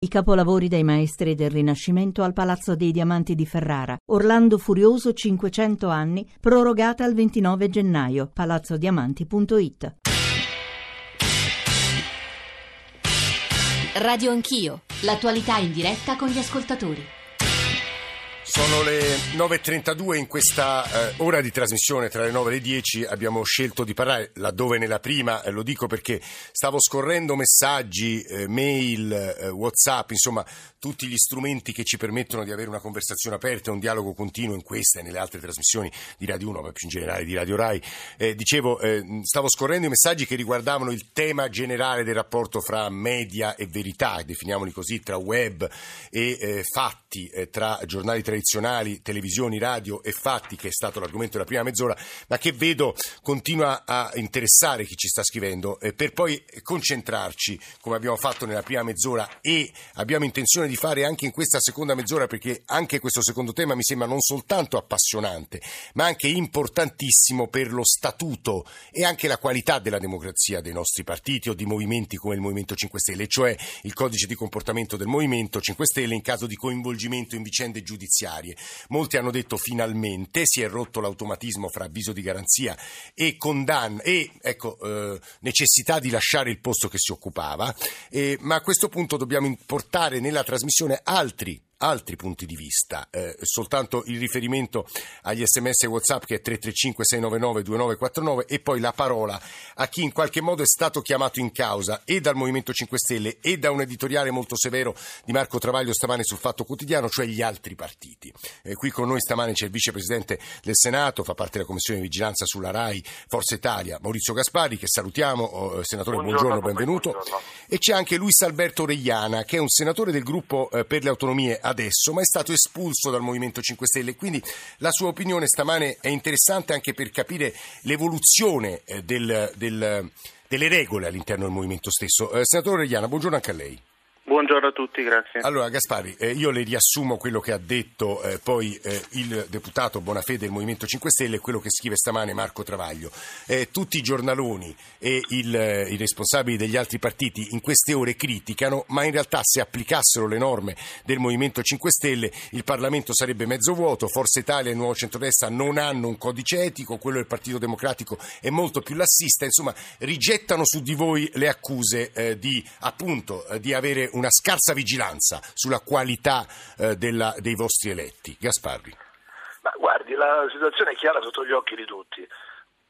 I capolavori dei maestri del Rinascimento al Palazzo dei Diamanti di Ferrara. Orlando Furioso 500 anni, prorogata al 29 gennaio. palazzodiamanti.it. Radio Anch'io, l'attualità in diretta con gli ascoltatori. Sono le 9.32 in questa eh, ora di trasmissione tra le 9 e le 10 abbiamo scelto di parlare, laddove nella prima, eh, lo dico perché stavo scorrendo messaggi, eh, mail, eh, whatsapp, insomma tutti gli strumenti che ci permettono di avere una conversazione aperta, un dialogo continuo in questa e nelle altre trasmissioni di Radio 1, ma più in generale di Radio Rai. Eh, dicevo, eh, stavo scorrendo i messaggi che riguardavano il tema generale del rapporto fra media e verità, definiamoli così, tra web e fatti, tra giornali tradizionali tradizionali, televisioni, radio e fatti, che è stato l'argomento della prima mezz'ora, ma che vedo continua a interessare chi ci sta scrivendo, eh, per poi concentrarci, come abbiamo fatto nella prima mezz'ora e abbiamo intenzione di fare anche in questa seconda mezz'ora, perché anche questo secondo tema mi sembra non soltanto appassionante, ma anche importantissimo per lo statuto e anche la qualità della democrazia dei nostri partiti o di movimenti come il Movimento 5 Stelle, cioè il codice di comportamento del Movimento 5 Stelle in caso di coinvolgimento in vicende giudiziarie giudiziarie. Molti hanno detto finalmente si è rotto l'automatismo fra avviso di garanzia e condanna e ecco, eh, necessità di lasciare il posto che si occupava, eh, ma a questo punto dobbiamo portare nella trasmissione altri altri punti di vista, eh, soltanto il riferimento agli sms e whatsapp che è 335 699 2949 e poi la parola a chi in qualche modo è stato chiamato in causa e dal Movimento 5 Stelle e da un editoriale molto severo di Marco Travaglio stamane sul Fatto Quotidiano, cioè gli altri partiti. Eh, qui con noi stamane c'è il vicepresidente del Senato, fa parte della Commissione di Vigilanza sulla RAI, Forza Italia, Maurizio Gaspari, che salutiamo, oh, senatore, buongiorno, buongiorno benvenuto, buongiorno. e c'è anche Luis Alberto Regliana, che è un senatore del gruppo eh, per le autonomie adesso, ma è stato espulso dal Movimento 5 Stelle. Quindi la sua opinione stamane è interessante anche per capire l'evoluzione eh, del, del, delle regole all'interno del Movimento stesso. Eh, senatore Regliana, buongiorno anche a lei. Buongiorno a tutti, grazie. Allora Gaspari, eh, io le riassumo quello che ha detto eh, poi eh, il deputato Bonafede del Movimento 5 Stelle e quello che scrive stamane Marco Travaglio. Eh, tutti i giornaloni e il, eh, i responsabili degli altri partiti in queste ore criticano, ma in realtà se applicassero le norme del Movimento 5 Stelle il Parlamento sarebbe mezzo vuoto, Forza Italia e il Nuovo Centrodestra non hanno un codice etico, quello del Partito Democratico è molto più lassista, insomma rigettano su di voi le accuse eh, di appunto di avere una scarsa vigilanza sulla qualità eh, della, dei vostri eletti. Gasparri. Ma guardi, la situazione è chiara sotto gli occhi di tutti.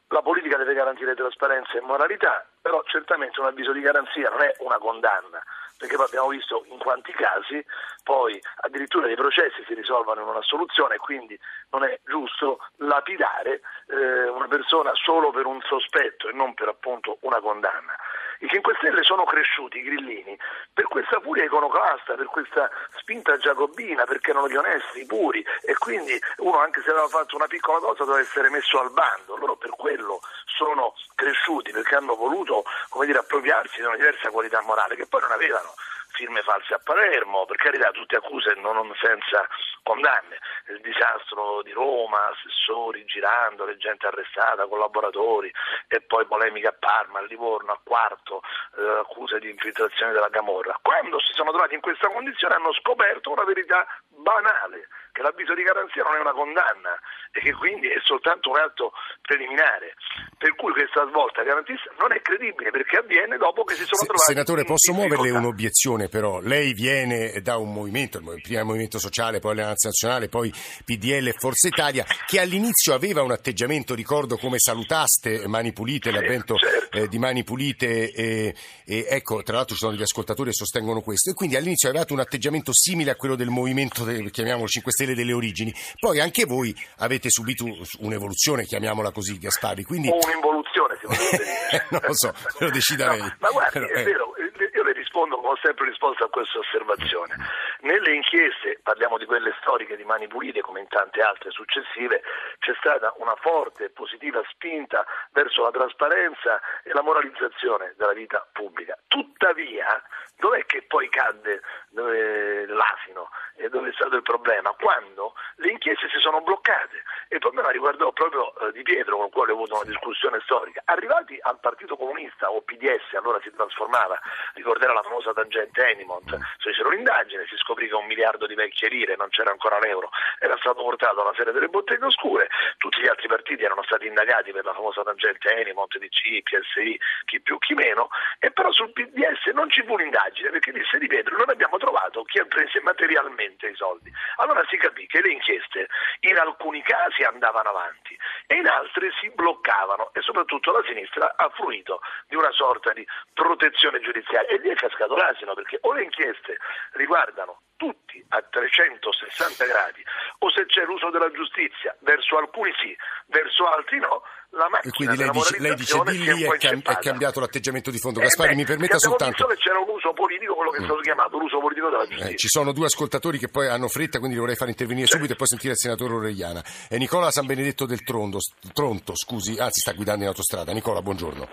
La politica deve garantire trasparenza e moralità, però certamente un avviso di garanzia non è una condanna, perché poi abbiamo visto in quanti casi poi addirittura dei processi si risolvono in una soluzione e quindi non è giusto lapidare eh, una persona solo per un sospetto e non per appunto una condanna. I 5 Stelle sono cresciuti, i grillini, per questa furia iconoclasta, per questa spinta giacobina, perché erano gli onesti, i puri e quindi uno anche se aveva fatto una piccola cosa doveva essere messo al bando. Loro per quello sono cresciuti, perché hanno voluto dire, appropriarsi di una diversa qualità morale che poi non avevano firme false a Palermo, per carità tutte accuse non senza condanne, il disastro di Roma, assessori girando, gente arrestata, collaboratori e poi polemica a Parma, a Livorno, a Quarto, eh, accuse di infiltrazione della Camorra. Quando si sono trovati in questa condizione hanno scoperto una verità banale, che l'avviso di garanzia non è una condanna e che quindi è soltanto un atto preliminare. Per cui questa svolta garantista non è credibile perché avviene dopo che si sono trovati. Senatore, posso muoverle un'obiezione però? Lei viene da un movimento, prima il Movimento Sociale, poi l'Alleanza Nazionale, poi PDL e Forza Italia, che all'inizio aveva un atteggiamento, ricordo come salutaste Mani Pulite, l'avvento certo. eh, di Mani Pulite e, e, ecco, tra l'altro ci sono degli ascoltatori che sostengono questo e quindi all'inizio avevate un atteggiamento simile a quello del movimento, del, chiamiamolo 5 Stelle delle origini, poi anche voi avete subito un'evoluzione, chiamiamola così Gaspari. Quindi... Un'involuzione, si può dire. non lo so, lo decida no, lei. Ma guardi, Però, è eh. vero, io le rispondo come ho sempre risposto a questa osservazione. Nelle inchieste, parliamo di quelle storiche di Mani Pulite come in tante altre successive, c'è stata una forte e positiva spinta verso la trasparenza e la moralizzazione della vita pubblica. Tuttavia, dov'è che poi cadde l'asino? Dove è stato il problema? Quando le inchieste si sono bloccate. E il problema riguardò proprio eh, Di Pietro, con il quale ho avuto una discussione storica. Arrivati al Partito Comunista o PDS, allora si trasformava, ricorderà la famosa tangente Enimont, si fecero un'indagine, si scoprì che un miliardo di vecchie lire, non c'era ancora l'euro, era stato portato alla serie delle botteghe oscure, tutti gli altri partiti erano stati indagati per la famosa tangente Enimont, DC, PSI, chi più chi meno, e però sul PDS non ci fu un'indagine perché disse Di Pietro non abbiamo trovato chi ha preso materialmente i soldi. Allora si capì che le inchieste in alcuni casi andavano avanti e in altri si bloccavano e soprattutto la sinistra ha fruito di una sorta di protezione giudiziaria e lì è cascato l'asino perché o le inchieste riguardano tutti a 360 gradi o se c'è l'uso della giustizia verso alcuni sì, verso altri no, la macchina e quindi lei dice, lei dice di lì è, cam- è, cambiato l'atteggiamento di fondo. Eh Gaspari, beh, mi permetta soltanto. che c'era un uso politico, quello che è stato mm. chiamato l'uso politico della giustizia. Eh, ci sono due ascoltatori che poi hanno fretta, quindi li vorrei fare intervenire sì. subito e poi sentire il senatore Oregliana. E Nicola San Benedetto del Trondo, Tronto, scusi, anzi sta guidando in autostrada. Nicola, buongiorno.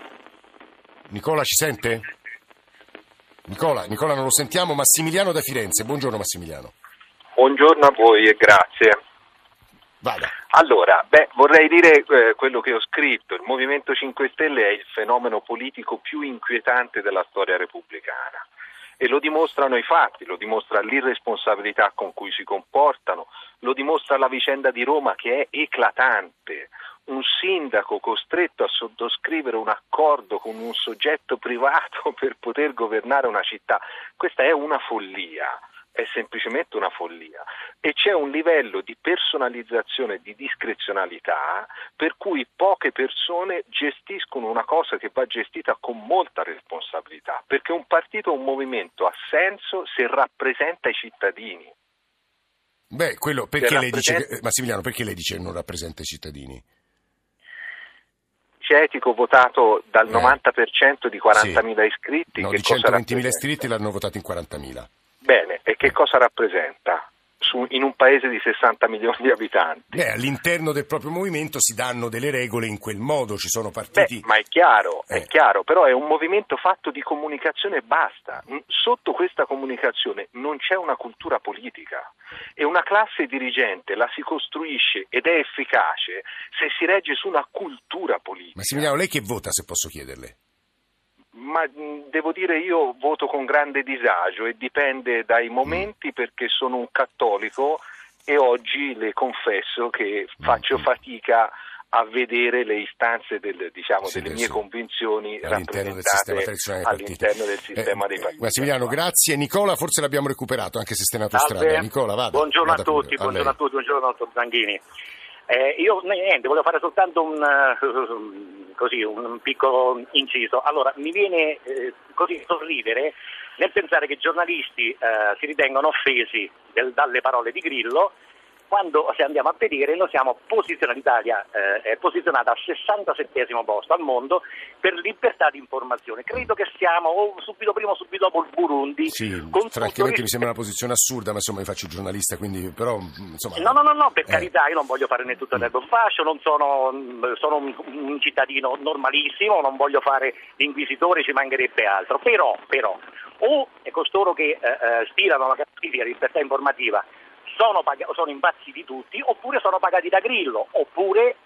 Nicola ci sente? Nicola, Nicola non lo sentiamo. Massimiliano da Firenze. Buongiorno Massimiliano. Buongiorno a voi e grazie. Vada. Allora, beh, vorrei dire eh, quello che ho scritto. Il Movimento 5 Stelle è il fenomeno politico più inquietante della storia repubblicana e lo dimostrano i fatti, lo dimostra l'irresponsabilità con cui si comportano, lo dimostra la vicenda di Roma che è eclatante. Un sindaco costretto a sottoscrivere un accordo con un soggetto privato per poter governare una città, questa è una follia è semplicemente una follia e c'è un livello di personalizzazione di discrezionalità per cui poche persone gestiscono una cosa che va gestita con molta responsabilità, perché un partito un movimento ha senso se rappresenta i cittadini. Beh, quello perché lei rappresenta... dice Massimiliano, perché lei dice che non rappresenta i cittadini? C'è etico votato dal eh. 90% di 40.000 sì. iscritti. No, di 120.000 iscritti l'hanno votato in 40.000. Bene, e che cosa rappresenta? Su, in un paese di 60 milioni di abitanti. Beh, all'interno del proprio movimento si danno delle regole in quel modo, ci sono partiti. Beh, ma è chiaro, eh. è chiaro, però è un movimento fatto di comunicazione e basta. Sotto questa comunicazione non c'è una cultura politica e una classe dirigente la si costruisce ed è efficace se si regge su una cultura politica. Massimiliano, lei che vota se posso chiederle? Ma devo dire io voto con grande disagio e dipende dai momenti perché sono un cattolico e oggi le confesso che faccio fatica a vedere le istanze del, diciamo, sì, delle mie convinzioni all'interno del sistema, all'interno del sistema eh, dei partiti. Massimiliano, grazie. Nicola, forse l'abbiamo recuperato anche se stai in autostrada. Nicola, vada. Buongiorno vada a tutti, buongiorno a, a tutti, buongiorno dottor Zanghini. Eh, io niente, volevo fare soltanto un, uh, così, un piccolo inciso. Allora, mi viene eh, così sorridere nel pensare che i giornalisti eh, si ritengano offesi del, dalle parole di Grillo quando se andiamo a vedere noi siamo posizionati, l'Italia eh, è posizionata al 67 posto al mondo per libertà di informazione. Credo che siamo o subito prima o subito dopo il Burundi. Sì, francamente mi sembra una posizione assurda, ma insomma io faccio giornalista, quindi però insomma... No, no, no, no per eh. carità, io non voglio fare né tutto né un fascio, non sono, sono un, un, cittadino normalissimo, non voglio fare l'inquisitore, ci mancherebbe altro, però, però o è costoro che eh, eh stilano la classifica di libertà informativa sono, pag- sono impazziti tutti oppure sono pagati da Grillo, oppure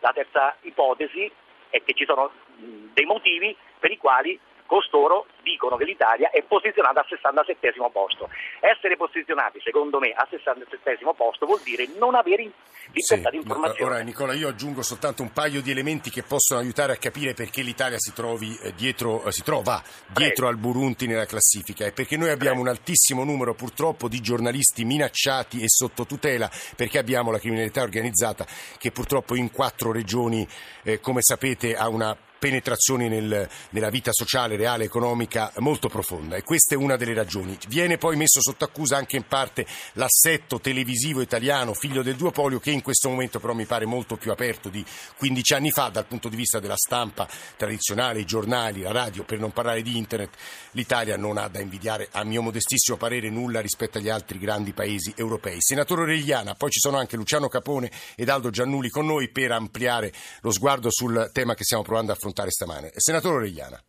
la terza ipotesi è che ci sono dei motivi per i quali costoro dicono che l'Italia è posizionata al 67 posto. Essere posizionati, secondo me, al 67 posto vuol dire non avere libertà sì, di informazione. Ora, Nicola, io aggiungo soltanto un paio di elementi che possono aiutare a capire perché l'Italia si, trovi eh, dietro, eh, si trova dietro Prego. al Burundi nella classifica e perché noi abbiamo Prego. un altissimo numero purtroppo di giornalisti minacciati e sotto tutela perché abbiamo la criminalità organizzata che purtroppo in quattro regioni, eh, come sapete, ha una penetrazione nel, nella vita sociale, reale, economica molto profonda e questa è una delle ragioni. Viene poi messo sotto accusa anche in parte l'assetto televisivo italiano, figlio del duopolio, che in questo momento però mi pare molto più aperto di 15 anni fa dal punto di vista della stampa tradizionale, i giornali, la radio, per non parlare di internet. L'Italia non ha da invidiare, a mio modestissimo parere, nulla rispetto agli altri grandi paesi europei. Senatore Oregliana, poi ci sono anche Luciano Capone ed Aldo Giannuli con noi per ampliare lo sguardo sul tema che stiamo provando a affrontare affrontare stamane. Senatore Oregliana.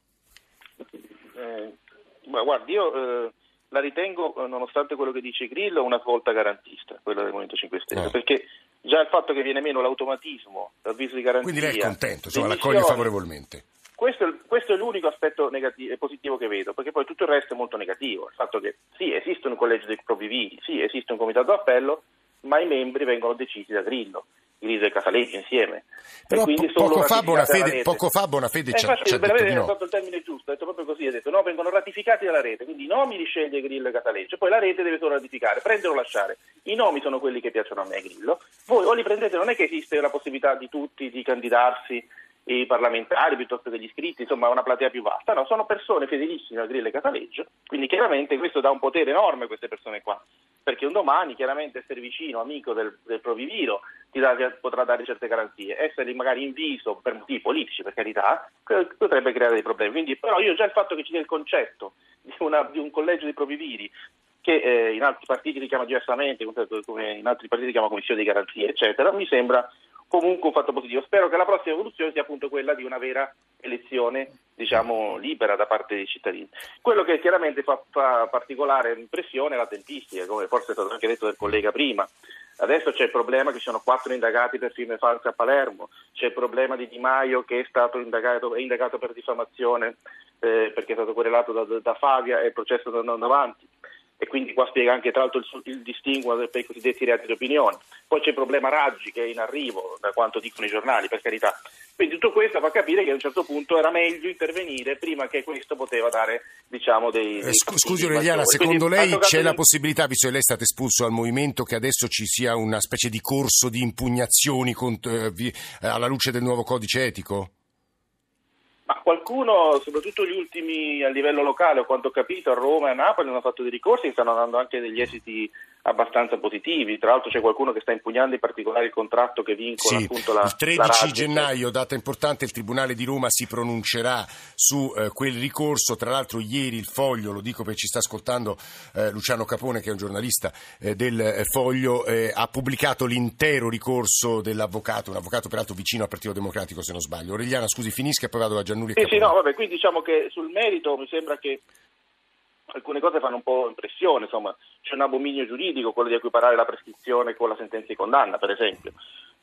Eh, ma guardi, io eh, la ritengo, eh, nonostante quello che dice Grillo, una svolta garantista, quella del Movimento 5 Stelle, Eh. perché già il fatto che viene meno l'automatismo, l'avviso di garanzia... Quindi lei è contento, insomma, l'accoglie favorevolmente. questo, è questo è l'unico aspetto negativo, positivo che vedo, perché poi tutto il resto è molto negativo. Il fatto che sì, esiste un collegio dei provvivi, sì, esiste un comitato d'appello, ma i membri vengono decisi da Grillo, Grillo e Casaleggi insieme. Però po- poco fa Bonafede, poco fa Bonafede Eh, ci ha, detto avere di no. fatto il termine giusto, ha detto proprio così, ha detto no, vengono ratificati dalla rete, quindi i nomi li sceglie Grillo e Catalegge, poi la rete deve solo ratificare, prendere o lasciare. I nomi sono quelli che piacciono a me, Grillo. Voi o li prendete, non è che esiste la possibilità di tutti di candidarsi i parlamentari piuttosto che gli iscritti, insomma una platea più vasta, no, sono persone fedelissime a Grillo e Cataleggio, quindi chiaramente questo dà un potere enorme a queste persone qua, perché un domani chiaramente essere vicino, amico del, del proviviro, ti dà- potrà dare certe garanzie, essere magari inviso per motivi politici, per carità, eh, potrebbe creare dei problemi, quindi, però io già il fatto che ci sia il concetto di, una- di un collegio di proviviri che eh, in altri partiti si chiama diversamente, come in altri partiti si chiama commissione di garanzie, eccetera, mi sembra comunque un fatto positivo. Spero che la prossima evoluzione sia appunto quella di una vera elezione, diciamo, libera da parte dei cittadini. Quello che chiaramente fa, fa particolare impressione è la tempistica, come forse è stato anche detto del collega prima. Adesso c'è il problema che ci sono quattro indagati per firme false a Palermo, c'è il problema di Di Maio che è stato indagato, è indagato per diffamazione eh, perché è stato querelato da, da Favia e il processo sta andando avanti e quindi qua spiega anche tra l'altro il, il distinguo per i cosiddetti reati di opinione. Poi c'è il problema Raggi che è in arrivo, da quanto dicono i giornali, per carità. Quindi tutto questo fa capire che a un certo punto era meglio intervenire prima che questo poteva dare diciamo, dei... Eh, dei scu- fastidi Scusi Aureliana, secondo Quindi, lei c'è la possibilità, visto che lei è stato espulso al movimento, che adesso ci sia una specie di corso di impugnazioni eh, eh, alla luce del nuovo codice etico? Qualcuno, soprattutto gli ultimi a livello locale, ho quanto ho capito, a Roma e a Napoli hanno fatto dei ricorsi stanno dando anche degli esiti abbastanza positivi. Tra l'altro c'è qualcuno che sta impugnando in particolare il contratto che vincola Sì, appunto la il 13 la gennaio, data importante, il Tribunale di Roma si pronuncerà su eh, quel ricorso. Tra l'altro ieri il Foglio, lo dico perché ci sta ascoltando eh, Luciano Capone che è un giornalista eh, del eh, Foglio, eh, ha pubblicato l'intero ricorso dell'avvocato, un avvocato peraltro vicino al Partito Democratico se non sbaglio. Aureliana, scusi, finisca e poi vado da Giannulli Sì, sì, no, vabbè, quindi diciamo che sul merito mi sembra che alcune cose fanno un po' impressione, insomma, c'è un abominio giuridico, quello di equiparare la prescrizione con la sentenza di condanna, per esempio.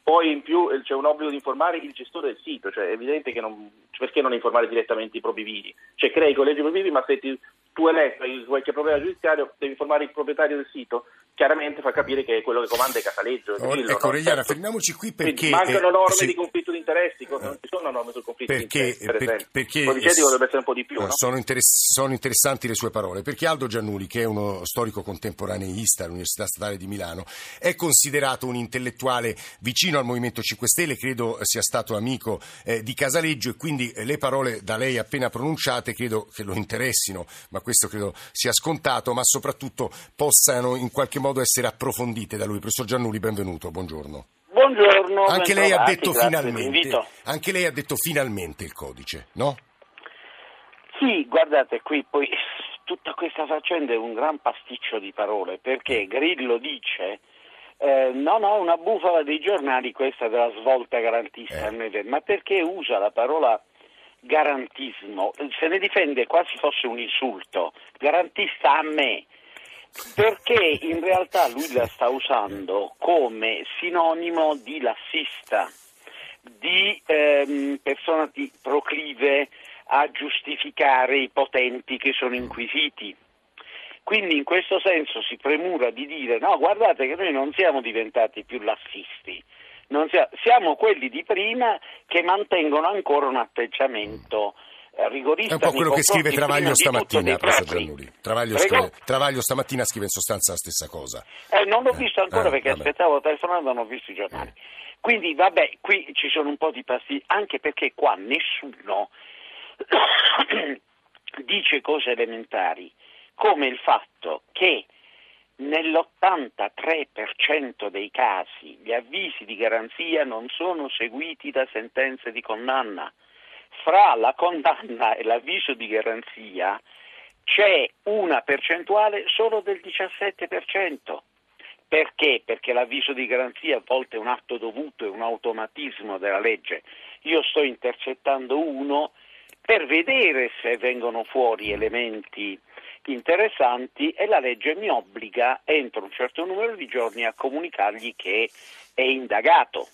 Poi in più eh, c'è un obbligo di informare il gestore del sito, cioè è evidente che non, perché non informare direttamente i provvivi? Cioè crei i collegi provvivi, ma se ti- tu eletto hai qualche problema giudiziario devi informare il proprietario del sito, chiaramente fa capire che quello che comanda è Casaleggio. Oh, Grillo, ecco, no? Aureliana, Certo. fermiamoci qui Quindi perché... mancano eh, norme sì. di conflitto interessi, cosa- non ci sono norme sul conflitto perché, per per- perché etico dovrebbe essere un po' di più, no? sono, interess- sono interessanti le sue parole perché Aldo Giannuli che è uno storico contemporaneista all'Università Statale di Milano è considerato un intellettuale vicino al Movimento 5 Stelle credo sia stato amico eh, di Casaleggio e quindi eh, le parole da lei appena pronunciate credo che lo interessino ma questo credo sia scontato ma soprattutto possano in qualche modo essere approfondite da lui professor Giannuli benvenuto Buongiorno. Anche lei ha detto finalmente anche lei ha detto finalmente il codice no? Sì, guardate qui poi tutta questa faccenda è un gran pasticcio di parole perché Grillo dice eh, no, no, una bufala dei giornali questa della svolta garantista, Eh. ma perché usa la parola garantismo? Se ne difende quasi fosse un insulto, garantista a me, perché in realtà lui la sta usando come sinonimo di lassista, di ehm, persona di proclive a giustificare i potenti che sono inquisiti. Quindi in questo senso si premura di dire no, guardate che noi non siamo diventati più lassisti, non sia- siamo quelli di prima che mantengono ancora un atteggiamento eh, rigorista. È un po' quello che scrive Travaglio stamattina. Travaglio, scrive- Travaglio stamattina scrive in sostanza la stessa cosa. Eh, non l'ho visto ancora Eh, perché vabbè. aspettavo telefonando, non ho visto i giornali. Quindi vabbè, qui ci sono un po' di passi, anche perché qua nessuno dice cose elementari, come il fatto che nell'83% dei casi gli avvisi di garanzia non sono seguiti da sentenze di condanna. Fra la condanna e l'avviso di garanzia c'è una percentuale solo del 17%. Perché? Perché l'avviso di garanzia a volte è un atto dovuto, è un automatismo della legge. Io sto intercettando uno per vedere se vengono fuori elementi interessanti e la legge mi obbliga entro un certo numero di giorni a comunicargli che è indagato.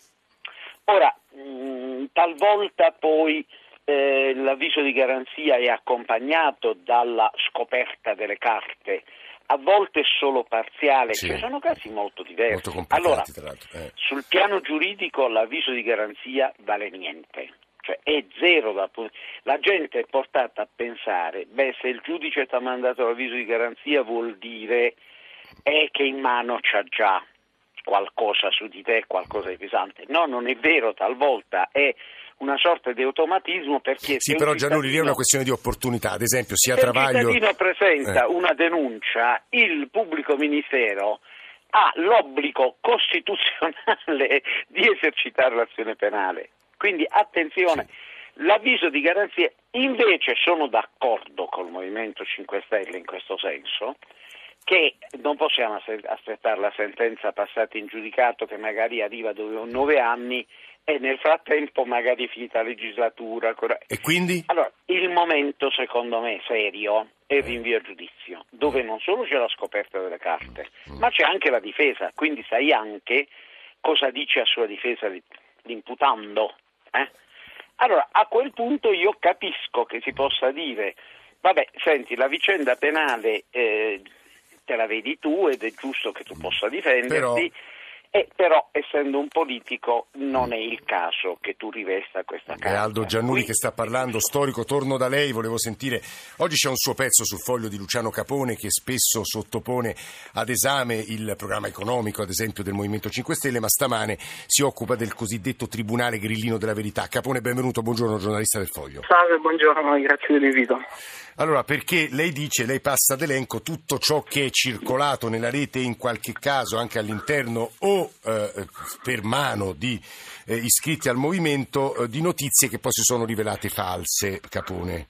Ora, mh, mm, talvolta poi eh, l'avviso di garanzia è accompagnato dalla scoperta delle carte, a volte solo parziale, sì. cioè sono casi molto diversi. Molto allora, eh. sul piano giuridico l'avviso di garanzia vale niente cioè è zero da la gente è portata a pensare beh se il giudice ti ha mandato l'avviso di garanzia vuol dire è che in mano c'ha già qualcosa su di te, qualcosa di pesante no, non è vero talvolta è una sorta di automatismo perché sì, però Gianulli lì è una questione di opportunità, ad esempio sia se Travaglio... Se il cittadino presenta eh. una denuncia, il pubblico ministero ha l'obbligo costituzionale di esercitare l'azione penale. Quindi attenzione, sì. l'avviso di garanzia, invece sono d'accordo col Movimento 5 Stelle in questo senso, che non possiamo aspettare la sentenza passata in giudicato che magari arriva dopo nove anni e nel frattempo magari finita la legislatura. E quindi? Allora, il momento secondo me serio è il rinvio a giudizio, dove non solo c'è la scoperta delle carte, mm. ma c'è anche la difesa, quindi sai anche cosa dice a sua difesa l'imputando. Eh? Allora, a quel punto io capisco che si possa dire, vabbè, senti, la vicenda penale eh, te la vedi tu ed è giusto che tu possa difenderti. Però e però essendo un politico non è il caso che tu rivesta questa carica. È Aldo Giannuli che sta parlando, storico, torno da lei, volevo sentire, oggi c'è un suo pezzo sul foglio di Luciano Capone che spesso sottopone ad esame il programma economico, ad esempio del Movimento 5 Stelle, ma stamane si occupa del cosiddetto Tribunale Grillino della Verità. Capone, benvenuto, buongiorno giornalista del foglio. Salve, buongiorno, grazie dell'invito. Allora, perché lei dice, lei passa ad elenco tutto ciò che è circolato nella rete in qualche caso anche all'interno o eh, per mano di eh, iscritti al movimento eh, di notizie che poi si sono rivelate false, Capone.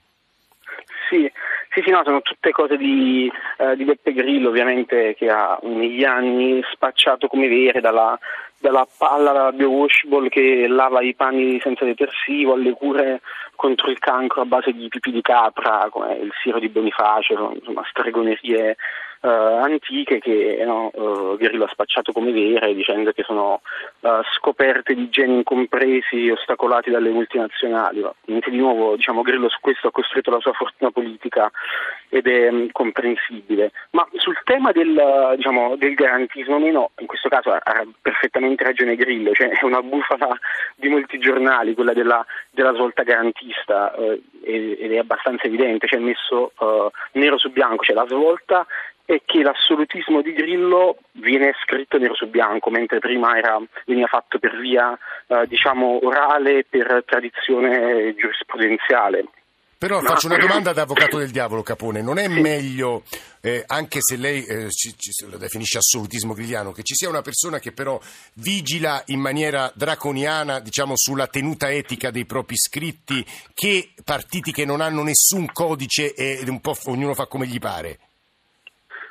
Sì, sì, sì, no, sono tutte cose di, uh, di, Beppe Grillo, ovviamente, che ha negli anni spacciato come vere, dalla, dalla palla biowashable che lava i panni senza detersivo alle cure contro il cancro a base di pipì di capra, come il siro di Bonifacio, insomma, stregonerie uh, antiche che no, uh, Grillo ha spacciato come vere dicendo che sono uh, scoperte di geni incompresi ostacolati dalle multinazionali. Niente di nuovo, diciamo, Grillo su questo ha costruito la sua fortuna politica ed è um, comprensibile. Ma sul tema del, diciamo, del garantismo meno, in questo caso ha, ha, perfettamente ragione Grillo, cioè è una bufala di molti giornali quella della, della svolta garantista ed è abbastanza evidente, cioè messo nero su bianco, cioè la svolta è che l'assolutismo di Grillo viene scritto nero su bianco, mentre prima era, veniva fatto per via eh, diciamo, orale, per tradizione giurisprudenziale. Però Ma... faccio una domanda da avvocato del diavolo, Capone. Non è sì. meglio, eh, anche se lei eh, ci, ci, lo definisce assolutismo grigliano, che ci sia una persona che però vigila in maniera draconiana diciamo, sulla tenuta etica dei propri scritti, che partiti che non hanno nessun codice e un po' ognuno fa come gli pare?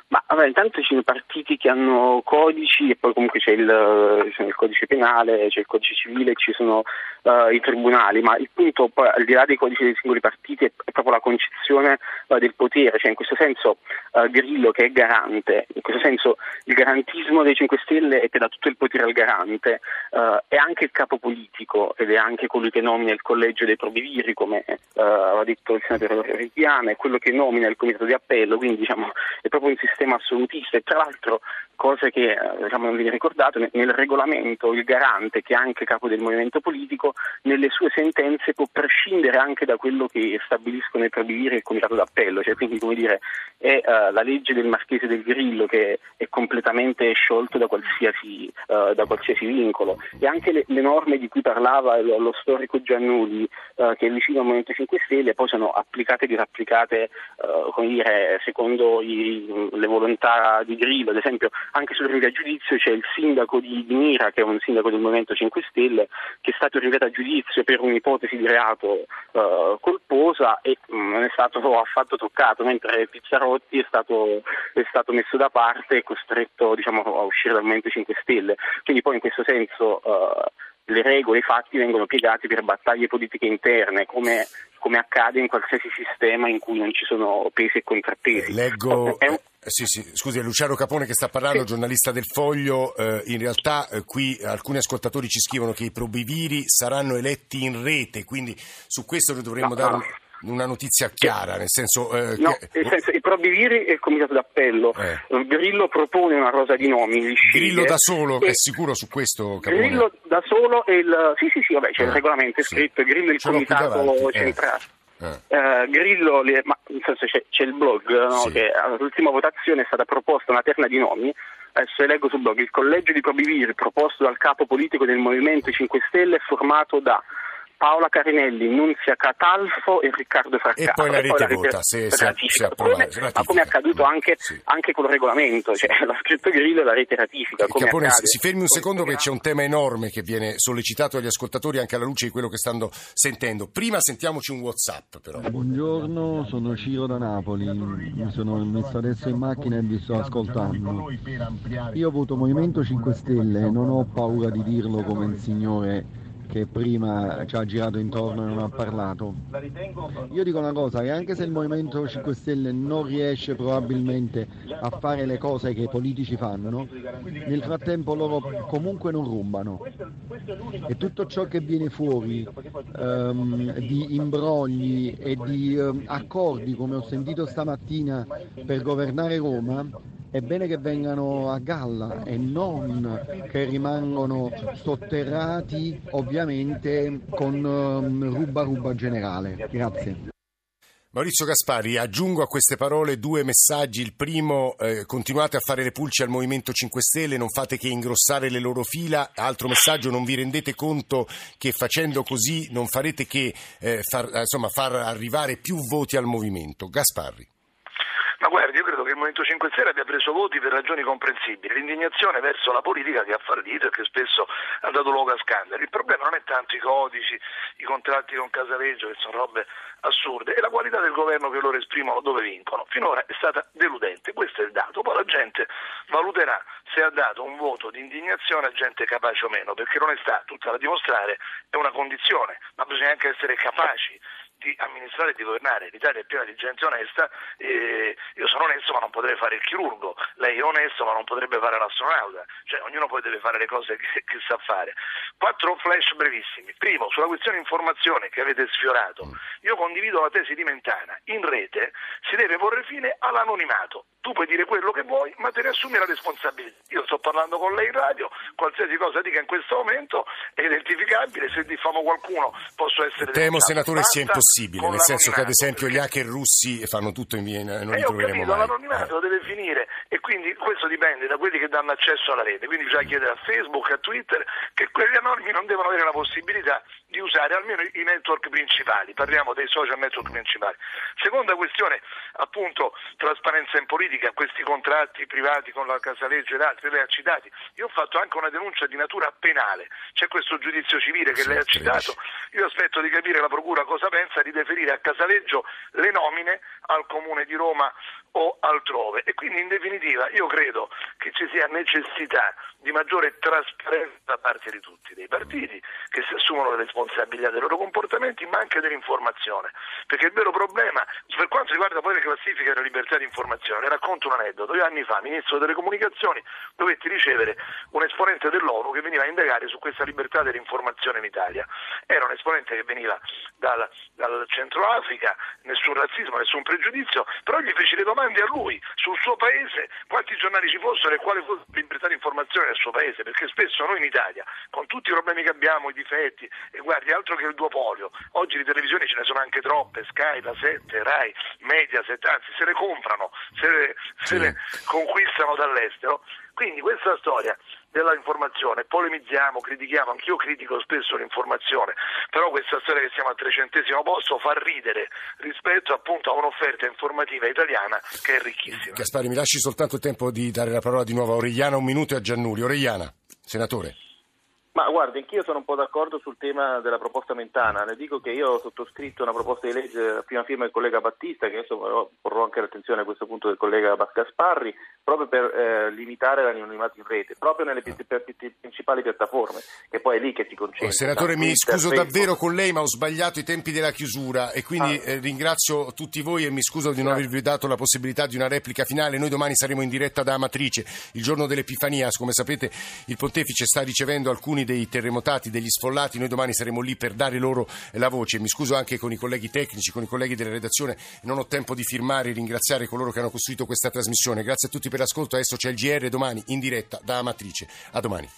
Ma vabbè, intanto ci sono partiti che hanno codici e poi comunque c'è il, c'è il codice penale, c'è il codice civile, ci sono uh, i tribunali, ma il punto poi al di là dei codici dei singoli partiti è, è proprio la concezione uh, del potere, cioè in questo senso uh, Grillo che è garante, in questo senso il garantismo dei 5 Stelle è che dà tutto il potere al garante, è anche il capo politico ed è anche colui che nomina il collegio dei probiviri, come aveva detto il senatore Reggiana, è quello che nomina il comitato di appello, quindi diciamo è proprio un sistema sistema assolutista. E tra l'altro cose che eh, diciamo, non viene ricordato, nel regolamento il garante, che è anche capo del movimento politico, nelle sue sentenze può prescindere anche da quello che stabiliscono e il comitato d'appello, cioè, quindi come dire è uh, la legge del Marchese del Grillo che è completamente sciolto da qualsiasi, uh, da qualsiasi vincolo. E anche le, le, norme di cui parlava lo, lo storico Giannuli uh, che è vicino al Movimento 5 Stelle poi sono applicate e disapplicate come dire, secondo i, le volontà di Grillo, ad esempio anche sul rinvio a giudizio c'è il sindaco di Mira, che è un sindaco del Movimento 5 Stelle, che è stato rinviato a giudizio per un'ipotesi di reato uh, colposa e mm, non è stato affatto toccato, mentre Pizzarotti è stato, è stato messo da parte e costretto diciamo, a uscire dal Movimento 5 Stelle. Quindi poi in questo senso uh, le regole, i fatti vengono piegati per battaglie politiche interne, come, come accade in qualsiasi sistema in cui non ci sono pesi e contrappesi. Leggo. Un... Sì, sì, scusi, è Luciano Capone che sta parlando, sì. giornalista del Foglio. Eh, in realtà eh, qui alcuni ascoltatori ci scrivono che i probiviri saranno eletti in rete, quindi su questo noi dovremmo no, dare no una notizia chiara, nel senso... Eh, no, che... nel senso, i Probiviri e il comitato d'appello. Eh. Grillo propone una rosa di nomi. Grillo da solo, e... è sicuro su questo? Capone? Grillo da solo e il... Sì, sì, sì, vabbè, c'è eh. il regolamento, è scritto, Grillo il comitato eh. centrale. Uh, Grillo, ma senso, c'è, c'è, il blog no, sì. che all'ultima votazione è stata proposta una terna di nomi adesso leggo sul blog il collegio di Probiviri proposto dal capo politico del Movimento 5 Stelle è formato da Paola Carinelli, Nunzia Catalfo e Riccardo Fraccaro. E poi la rete, vota, se, se, se approva, Ma come è accaduto anche, sì. anche col regolamento, cioè l'ha scritto Grillo e la rete ratifica. Capone, si fermi un secondo perché c'è un tema enorme che viene sollecitato dagli ascoltatori anche alla luce di quello che stanno sentendo. Prima sentiamoci un Whatsapp però. Buongiorno, sono Ciro da Napoli, mi sono messo adesso in macchina e vi sto ascoltando. Io ho voto Movimento 5 Stelle e non ho paura di dirlo come il signore che prima ci ha girato intorno e non ha parlato. Io dico una cosa, che anche se il Movimento 5 Stelle non riesce probabilmente a fare le cose che i politici fanno, nel frattempo loro comunque non rubano. E tutto ciò che viene fuori um, di imbrogli e di um, accordi, come ho sentito stamattina, per governare Roma, è bene che vengano a galla e non che rimangano sotterrati ovviamente con um, ruba ruba generale. Grazie. Maurizio Gaspari, aggiungo a queste parole due messaggi. Il primo, eh, continuate a fare le pulci al Movimento 5 Stelle, non fate che ingrossare le loro fila. Altro messaggio, non vi rendete conto che facendo così non farete che eh, far, insomma, far arrivare più voti al Movimento. Gasparri. Ma guardi, che il Movimento 5 Stelle abbia preso voti per ragioni comprensibili, l'indignazione verso la politica che ha fallito e che spesso ha dato luogo a scandali. Il problema non è tanto i codici, i contratti con Casaleggio, che sono robe assurde, è la qualità del governo che loro esprimono dove vincono. Finora è stata deludente, questo è il dato. Poi la gente valuterà se ha dato un voto di indignazione a gente capace o meno, perché l'onestà, tutta da dimostrare, è una condizione, ma bisogna anche essere capaci di amministrare e di governare. L'Italia è piena di gente onesta, eh, io sono onesto ma non potrei fare il chirurgo, lei è onesto ma non potrebbe fare l'astronauta, cioè ognuno poi deve fare le cose che, che sa fare. Quattro flash brevissimi. Primo, sulla questione informazione che avete sfiorato, io condivido la tesi di Mentana, in rete si deve porre fine all'anonimato. Tu puoi dire quello che vuoi, ma te ne assumi la responsabilità. Io sto parlando con lei in radio, qualsiasi cosa dica in questo momento è identificabile, se diffamo qualcuno posso essere... Temo, senatore, sia impossibile, nel senso che ad esempio gli hacker russi fanno tutto in via, non li eh, troveremo capito, mai. L'anonimato eh. deve finire e quindi questo dipende da quelli che danno accesso alla rete, quindi bisogna chiedere a Facebook, a Twitter che quegli anonimi non devono avere la possibilità di usare almeno i network principali, parliamo dei social network principali. Seconda questione, appunto, trasparenza in politica, questi contratti privati con la Casaleggio ed altri, lei ha citati, io ho fatto anche una denuncia di natura penale, c'è questo giudizio civile che sì, lei ha citato, io aspetto di capire la Procura cosa pensa di deferire a Casaleggio le nomine al Comune di Roma o altrove. E quindi in definitiva io credo che ci sia necessità di maggiore trasparenza da parte di tutti, dei partiti che si assumono le responsabilità dei loro comportamenti ma anche dell'informazione, perché il vero problema per quanto riguarda poi le classifiche della libertà di informazione, le racconto un aneddoto, due anni fa, ministro delle comunicazioni, dovetti ricevere un esponente dell'ONU che veniva a indagare su questa libertà dell'informazione in Italia, era un esponente che veniva dal, dal Centro Africa, nessun razzismo, nessun pregiudizio, però gli feci le domande a lui sul suo paese, quanti giornali ci fossero e quale fosse la libertà di informazione nel suo paese, perché spesso noi in Italia, con tutti i problemi che abbiamo, i difetti, e guardi altro che il duopolio, oggi di televisioni ce ne sono anche troppe, Sky, La 7, Rai, Mediaset, anzi se le comprano, se le, se le conquistano dall'estero. Quindi questa storia della informazione, polemizziamo, critichiamo, anch'io critico spesso l'informazione, però questa storia che siamo al trecentesimo posto fa ridere rispetto appunto a un'offerta informativa italiana che è ricchissima. Gaspari, mi lasci soltanto il tempo di dare la parola di nuovo a Origliana, un minuto e a Giannuli. Origliana, senatore. Ma guardi, anch'io sono un po' d'accordo sul tema della proposta Mentana. Le dico che io ho sottoscritto una proposta di legge a prima firma del collega Battista, che adesso porrò anche l'attenzione a questo punto del collega Gasparri, proprio per eh, limitare l'anonimato in rete, proprio nelle principali piattaforme, che poi è lì che si concentra. Oh, senatore, mi scuso davvero con lei, ma ho sbagliato i tempi della chiusura e quindi Ah. eh, ringrazio tutti voi e mi scuso di non avervi dato la possibilità di una replica finale. Noi domani saremo in diretta da Amatrice, il giorno dell'Epifania. Come sapete, il pontefice sta ricevendo alcuni dei terremotati, degli sfollati. Noi domani saremo lì per dare loro la voce. Mi scuso anche con i colleghi tecnici, con i colleghi della redazione. Non ho tempo di firmare e ringraziare coloro che hanno costruito questa trasmissione. Grazie a tutti per l'ascolto. Adesso c'è il GR domani in diretta da Amatrice. A domani.